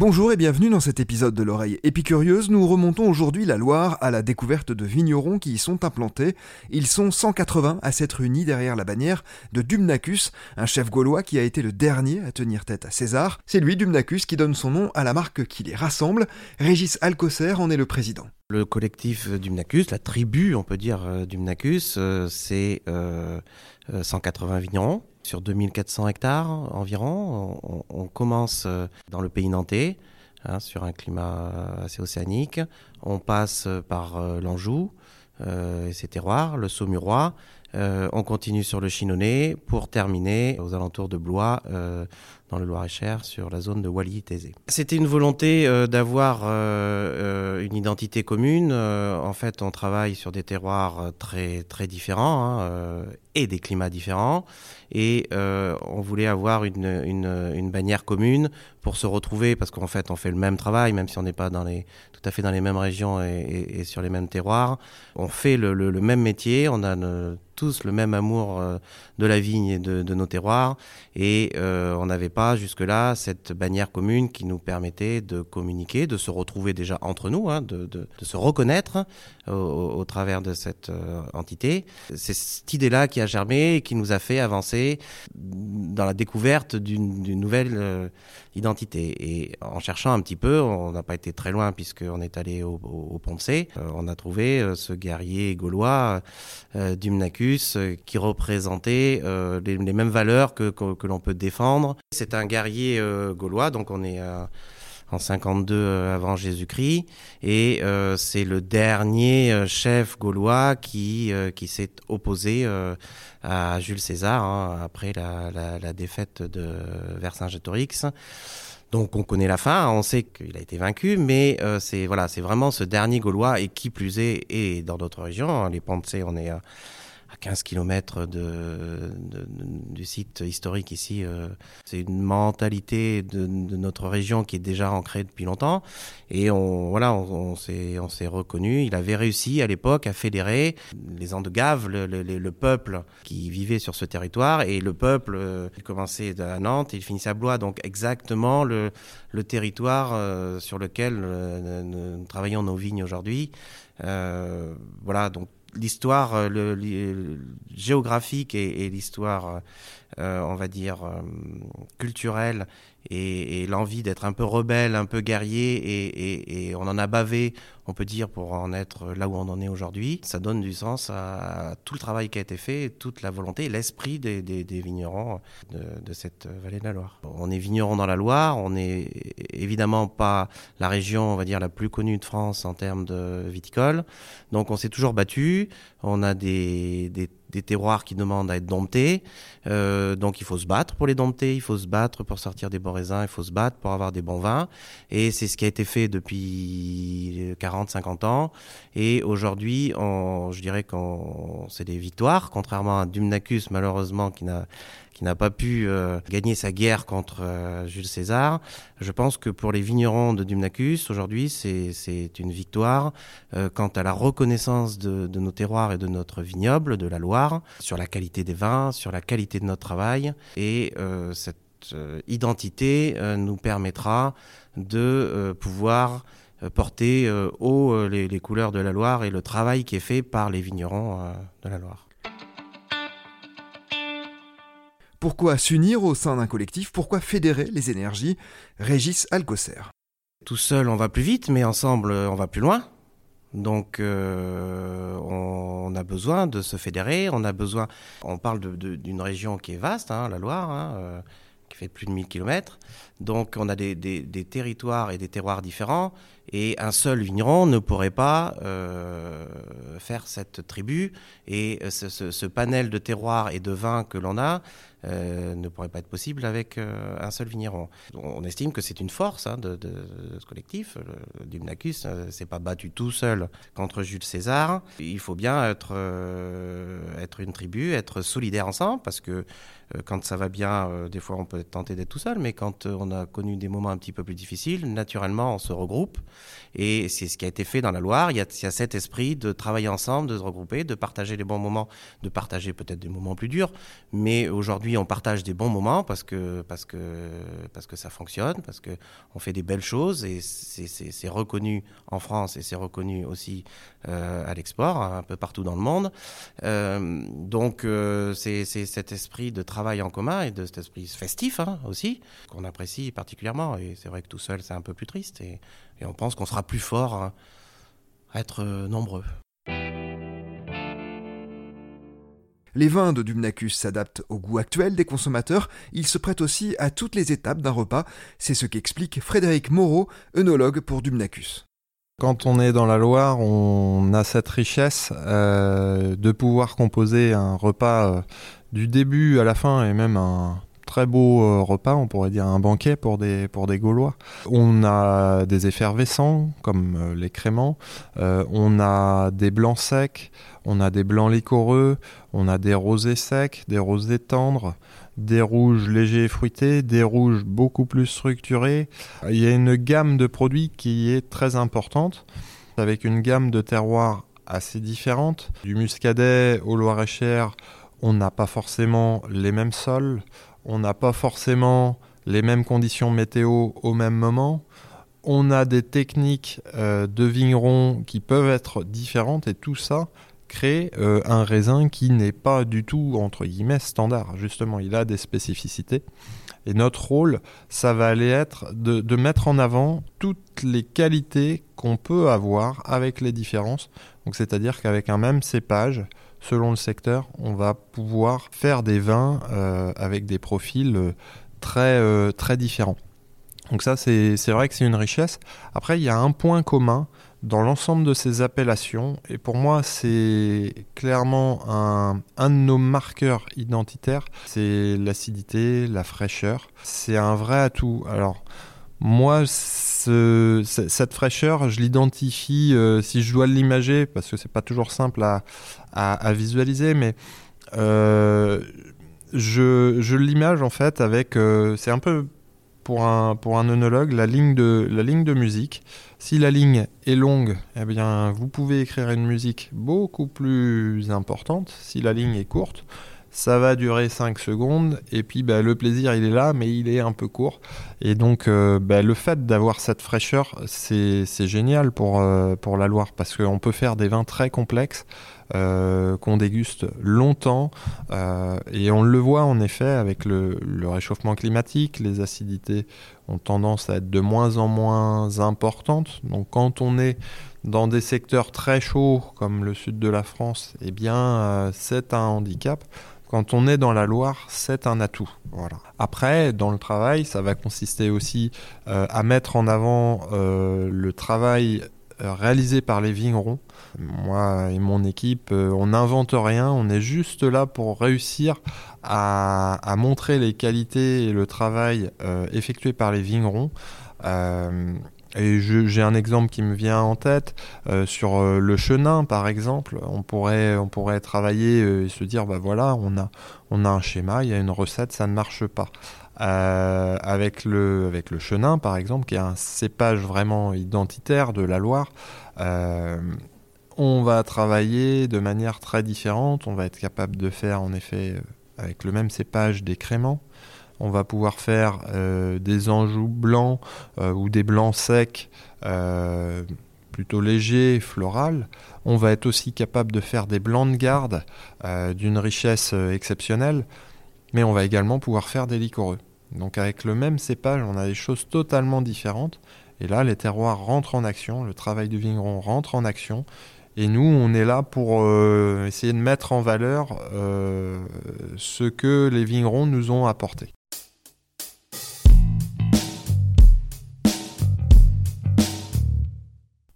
Bonjour et bienvenue dans cet épisode de l'oreille épicurieuse. Nous remontons aujourd'hui la Loire à la découverte de vignerons qui y sont implantés. Ils sont 180 à s'être unis derrière la bannière de Dumnacus, un chef gaulois qui a été le dernier à tenir tête à César. C'est lui, Dumnacus, qui donne son nom à la marque qui les rassemble. Régis Alcocer en est le président. Le collectif Dumnacus, la tribu, on peut dire, euh, Dumnacus, euh, c'est 180 euh, vignerons sur 2400 hectares environ. On, commence euh, dans le pays nantais, hein, sur un climat assez océanique. On passe par euh, l'Anjou euh, et ses terroirs, le Saumurois. on continue sur le Chinonais pour terminer aux alentours de Blois, dans le Loir-et-Cher, sur la zone de Wally-Thésée. C'était une volonté d'avoir une identité commune. en fait, on travaille sur des terroirs très très différents hein, et des climats différents et euh, on voulait avoir une, une, bannière commune pour se retrouver parce qu'en fait on fait le même travail même si on n'est pas dans les tout à fait dans les mêmes régions et, sur les mêmes terroirs on fait le, même métier on a tous le même amour euh, de la vigne et de, de nos terroirs et euh, on n'avait pas jusque là cette bannière commune qui nous permettait de communiquer de se retrouver déjà entre nous hein, de, se reconnaître au, au, travers de cette euh, entité c'est cette idée là qui a germé et qui nous a fait avancer dans la découverte d'une nouvelle euh, identité. Et en cherchant un petit peu, on n'a pas été très loin puisqu'on est allé au, au, Poncé, euh, on a trouvé euh, ce guerrier gaulois d'Umnacus qui représentait les, mêmes valeurs que, que, que l'on peut défendre. Un guerrier gaulois, donc on est en 52 euh, avant Jésus-Christ et euh, c'est le dernier euh, chef gaulois qui euh, qui s'est opposé euh, à Jules César hein, après la, la, la, défaite de Vercingétorix. Donc on connaît la fin, on sait qu'il a été vaincu, mais euh, c'est voilà, c'est vraiment ce dernier Gaulois et qui plus est et dans d'autres régions, hein, les Pensées, on est 15 km du site historique ici. Euh, c'est une mentalité de, notre région qui est déjà ancrée depuis longtemps. Et on, voilà, on, on s'est reconnu. Il avait réussi à l'époque à fédérer les Andegaves, le, le, le, peuple qui vivait sur ce territoire. Et le peuple, euh, il commençait à Nantes il finissait à Blois. Donc exactement le, territoire euh, sur lequel nous travaillons nos vignes aujourd'hui. Voilà, donc l'histoire euh, le, le, géographique et, l'histoire, euh, on va dire, euh, culturelle et, l'envie d'être un peu rebelle, un peu guerrier, et, on en a bavé, on peut dire, pour en être là où on en est aujourd'hui. Ça donne du sens à, tout le travail qui a été fait, toute la volonté, l'esprit des, vignerons de, cette vallée de la Loire. On est vignerons dans la Loire, on n'est évidemment pas la région, on va dire, la plus connue de France en termes de viticole, donc on s'est toujours battu, on a des terroirs qui demandent à être domptés. Euh, donc il faut se battre pour les dompter, il faut se battre pour sortir des bons raisins, il faut se battre pour avoir des bons vins. Et c'est ce qui a été fait depuis 40-50 ans. Et aujourd'hui, je dirais que c'est des victoires, contrairement à Dumnacus, malheureusement, qui n'a pas pu euh, gagner sa guerre contre euh, Jules César. Je pense que pour les vignerons de Dumnacus, aujourd'hui, c'est une victoire euh, quant à la reconnaissance de, de nos terroirs et de notre vignoble, de la Loire, sur la qualité des vins, sur la qualité de notre travail. Et cette identité euh, nous permettra de euh, pouvoir euh, porter euh, haut euh, les, les couleurs de la Loire et le travail qui est fait par les vignerons euh, de la Loire. Pourquoi s'unir au sein d'un collectif? Pourquoi fédérer les énergies? Régis Alcocer. Tout seul, on va plus vite, mais ensemble, on va plus loin. Donc, euh, on a besoin de se fédérer. On a besoin. On parle d'une région qui est vaste, hein, la Loire, hein, euh, qui fait plus de 1000 km. Donc, on a des, territoires et des terroirs différents. Et un seul vigneron ne pourrait pas euh, faire cette tribu. Et ce, ce, ce panel de terroirs et de vins que l'on a euh, ne pourrait pas être possible avec euh, un seul vigneron. On estime que c'est une force hein, de, de, de, ce collectif. Le Dumnacus euh, s'est pas battu tout seul contre Jules César. Il faut bien être, euh, être une tribu, être solidaire ensemble, parce que euh, quand ça va bien, euh, des fois on peut être tenté d'être tout seul, mais quand euh, on a connu des moments un petit peu plus difficiles, naturellement on se regroupe. Et c'est ce qui a été fait dans la Loire. Il y, a, cet esprit de travailler ensemble, de se regrouper, de partager les bons moments, de partager peut-être des moments plus durs. Mais aujourd'hui, on partage des bons moments parce que parce que parce que ça fonctionne, parce que on fait des belles choses et c'est reconnu en France et c'est reconnu aussi euh, à l'export un peu partout dans le monde. Euh, donc euh, c'est cet esprit de travail en commun et de cet esprit festif hein, aussi qu'on apprécie particulièrement. Et c'est vrai que tout seul c'est un peu plus triste et on pense qu'on sera plus fort à être nombreux. Les vins de Dumnacus s'adaptent au goût actuel des consommateurs, ils se prêtent aussi à toutes les étapes d'un repas, c'est ce qu'explique Frédéric Moreau, œnologue pour Dumnacus. Quand on est dans la Loire, on a cette richesse euh, de pouvoir composer un repas euh, du début à la fin et même un, très beau euh, repas, on pourrait dire un banquet pour des, pour des Gaulois. On a des effervescents comme euh, les créments, euh, on a des blancs secs, on a des blancs liquoreux, on a des rosés secs, des rosés tendres, des rouges légers et fruités, des rouges beaucoup plus structurés. Il y a une gamme de produits qui est très importante, avec une gamme de terroirs assez différente. Du muscadet au Loir-et-Cher, on n'a pas forcément les mêmes sols, on n'a pas forcément les mêmes conditions météo au même moment. On a des techniques euh, de vigneron qui peuvent être différentes et tout ça crée euh, un raisin qui n'est pas du tout entre guillemets standard. Justement, il a des spécificités. Et notre rôle, ça va aller être de, mettre en avant toutes les qualités qu'on peut avoir avec les différences. C'est-à-dire qu'avec un même cépage, selon le secteur, on va pouvoir faire des vins euh, avec des profils euh, très, euh, très différents. Donc ça, c'est vrai que c'est une richesse. Après, il y a un point commun dans l'ensemble de ces appellations, et pour moi, c'est clairement un, un, de nos marqueurs identitaires, c'est l'acidité, la fraîcheur. C'est un vrai atout. Alors, moi, cette fraîcheur, je l'identifie, euh, si je dois l'imager, parce que c'est pas toujours simple à, visualiser, mais euh, je, l'image en fait avec, euh, c'est un peu pour un, pour un la ligne, de, la ligne de musique. Si la ligne est longue, eh bien, vous pouvez écrire une musique beaucoup plus importante. Si la ligne est courte, ça va durer 5 secondes et puis bah, le plaisir il est là mais il est un peu court et donc euh, bah, le fait d'avoir cette fraîcheur c'est génial pour, euh, pour la Loire parce qu'on peut faire des vins très complexes euh, qu'on déguste longtemps et on le voit en effet avec le, réchauffement climatique les acidités ont tendance à être de moins en moins importantes donc quand on est dans des secteurs très chauds comme le sud de la France, eh bien, c'est un handicap. Quand on est dans la Loire, c'est un atout. Voilà. Après, dans le travail, ça va consister aussi euh, à mettre en avant euh, le travail euh, réalisé par les vignerons. Moi et mon équipe, on n'invente rien, on est juste là pour réussir à, à montrer les qualités et le travail effectué par les vignerons. Et j'ai un exemple qui me vient en tête euh, sur euh, le chenin, par exemple. On pourrait, on pourrait travailler euh, et se dire, bah voilà, on a, on a un schéma, il y a une recette, ça ne marche pas. avec le, avec le chenin, par exemple, qui est un cépage vraiment identitaire de la Loire, on va travailler de manière très différente. On va être capable de faire, en effet, avec le même cépage, des on va pouvoir faire euh, des enjous blancs euh, ou des blancs secs euh, plutôt légers, florales. On va être aussi capable de faire des blancs de garde d'une richesse exceptionnelle, mais on va également pouvoir faire des liquoreux. Donc avec le même cépage, on a des choses totalement différentes. Et là, les terroirs rentrent en action, le travail du vigneron rentre en action. Et nous, on est là pour essayer de mettre en valeur ce que les vignerons nous ont apporté.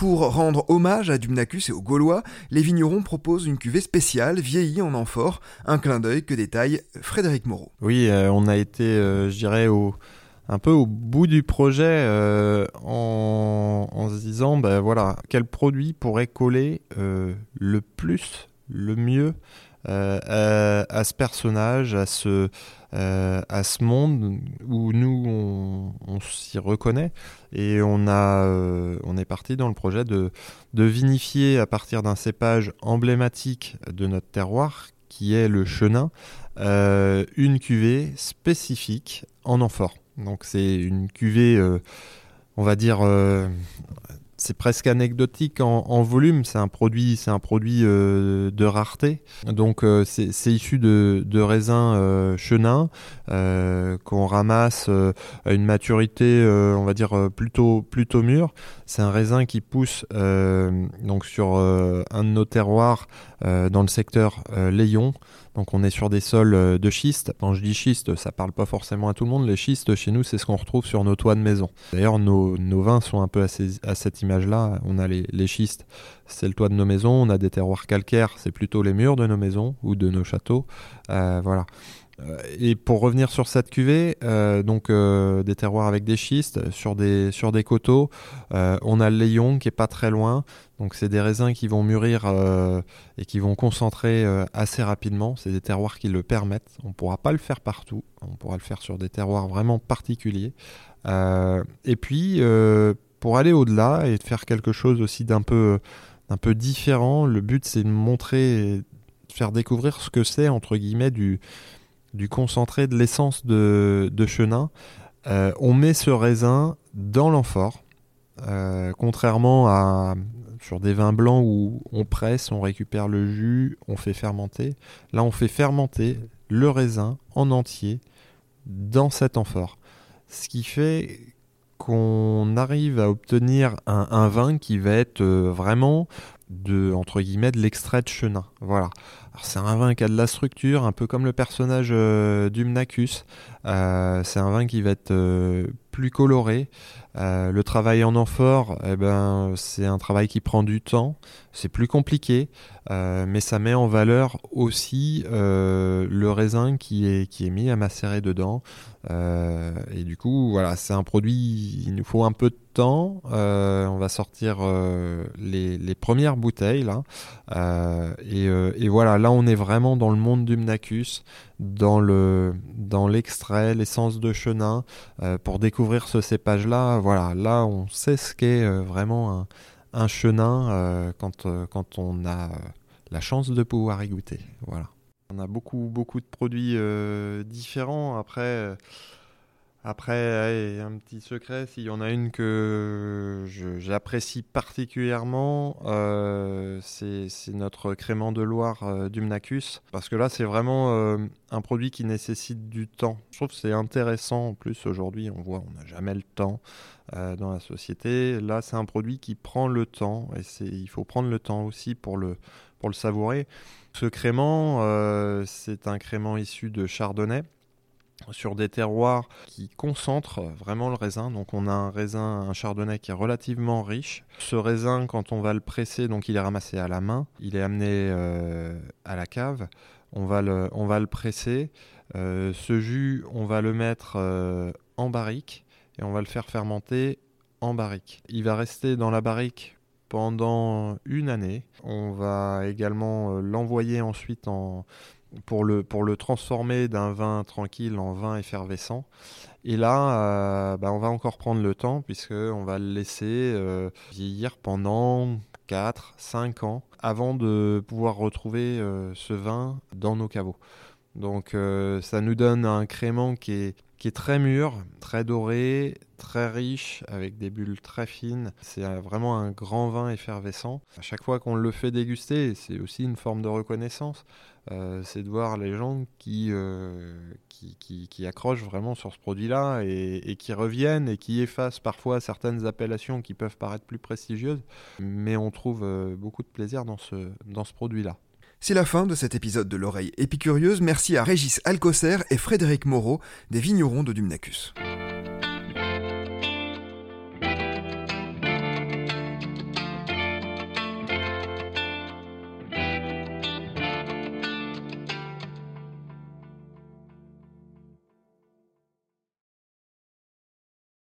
Pour rendre hommage à Dumnacus et aux Gaulois, les vignerons proposent une cuvée spéciale vieillie en amphore, un clin d'œil que détaille Frédéric Moreau. Oui, euh, on a été, euh, je dirais, un peu au bout du projet euh, en, se disant, ben voilà, quel produit pourrait coller le plus, le mieux à, ce personnage, à ce, euh, à ce monde où nous on, s'y reconnaît et on a euh, on est parti dans le projet de, de vinifier à partir d'un cépage emblématique de notre terroir qui est le chenin une cuvée spécifique en amphore. Donc c'est une cuvée, on va dire, c'est presque anecdotique en, volume. C'est un produit, c'est un produit euh, de rareté. Donc euh, c'est issu de, raisins euh, chenins qu'on ramasse à une maturité, on va dire plutôt plutôt mûre. C'est un raisin qui pousse donc sur un de nos terroirs dans le secteur Léon. Donc on est sur des sols euh, de schiste. Quand je dis schiste, ça parle pas forcément à tout le monde. Les schistes chez nous, c'est ce qu'on retrouve sur nos toits de maison. D'ailleurs, nos, vins sont un peu à, cette image-là. On a les, schistes, c'est le toit de nos maisons. On a des terroirs calcaires, c'est plutôt les murs de nos maisons ou de nos châteaux. Euh, voilà. Euh, et pour revenir sur cette cuvée, euh, donc euh, des terroirs avec des schistes sur des sur des coteaux, on a le Léon qui est pas très loin. Donc c'est des raisins qui vont mûrir et qui vont concentrer assez rapidement. C'est des terroirs qui le permettent. On pourra pas le faire partout. On pourra le faire sur des terroirs vraiment particuliers. et puis pour aller au-delà et faire quelque chose aussi d'un peu d'un peu différent, le but c'est de montrer, de faire découvrir ce que c'est entre guillemets du du concentré de l'essence de, chenin. Euh, on met ce raisin dans l'amphore, euh, contrairement à sur des vins blancs où on presse, on récupère le jus, on fait fermenter. Là, on fait fermenter le raisin en entier dans cet amphore. Ce qui fait qu'on arrive à obtenir un, vin qui va être euh, vraiment de entre guillemets de l'extrait de chenin. Voilà. c'est un vin qui a de la structure, un peu comme le personnage euh. Euh, c'est un vin qui va être euh, plus coloré. le travail en amphore, eh ben, c'est un travail qui prend du temps, c'est plus compliqué, mais ça met en valeur aussi le raisin qui est, qui est mis à macérer dedans. et du coup, voilà, c'est un produit, il nous faut un peu de temps. on va sortir les, les premières bouteilles là. Euh, euh, et, voilà, là on est vraiment dans le monde du Mnacus, dans le dans l'extrait, l'essence de chenin. Euh, pour découvrir ce cépage là, voilà, là on sait ce qu'est vraiment un, chenin quand, quand on a la chance de pouvoir y goûter. Voilà. On a beaucoup beaucoup de produits différents. Après après, un petit secret, s'il y en a une que j'apprécie particulièrement, euh, c'est notre crément de Loire euh, d'Umnacus. Parce que là, c'est vraiment euh, un produit qui nécessite du temps. Je trouve que c'est intéressant. En plus, aujourd'hui, on voit, on n'a jamais le temps dans la société. Là, c'est un produit qui prend le temps. Et il faut prendre le temps aussi pour le, pour le savourer. Ce crément, c'est un crément issu de Chardonnay sur des terroirs qui concentrent vraiment le raisin. Donc on a un raisin, un chardonnay qui est relativement riche. Ce raisin, quand on va le presser, donc il est ramassé à la main, il est amené euh, à la cave. On va le, on va le presser. Euh, ce jus, on va le mettre euh, en barrique et on va le faire fermenter en barrique. Il va rester dans la barrique pendant une année. On va également l'envoyer ensuite en pour le, pour le transformer d'un vin tranquille en vin effervescent. Et là, euh, bah, on va encore prendre le temps puisqu'on va le laisser euh, vieillir pendant 4, 5 ans avant de pouvoir retrouver euh, ce vin dans nos caveaux. Donc ça nous donne un crément qui est, qui est très mûr, très doré, très riche, avec des bulles très fines. C'est vraiment un grand vin effervescent. À chaque fois qu'on le fait déguster, c'est aussi une forme de reconnaissance. Euh, c'est de voir les gens euh, qui, qui, accrochent vraiment sur ce produit-là et, qui reviennent et qui effacent parfois certaines appellations qui peuvent paraître plus prestigieuses, mais on trouve euh, beaucoup de plaisir dans ce, dans ce produit-là. C'est la fin de cet épisode de l'oreille épicurieuse. Merci à Régis Alcocer et Frédéric Moreau des vignerons de Dumnacus.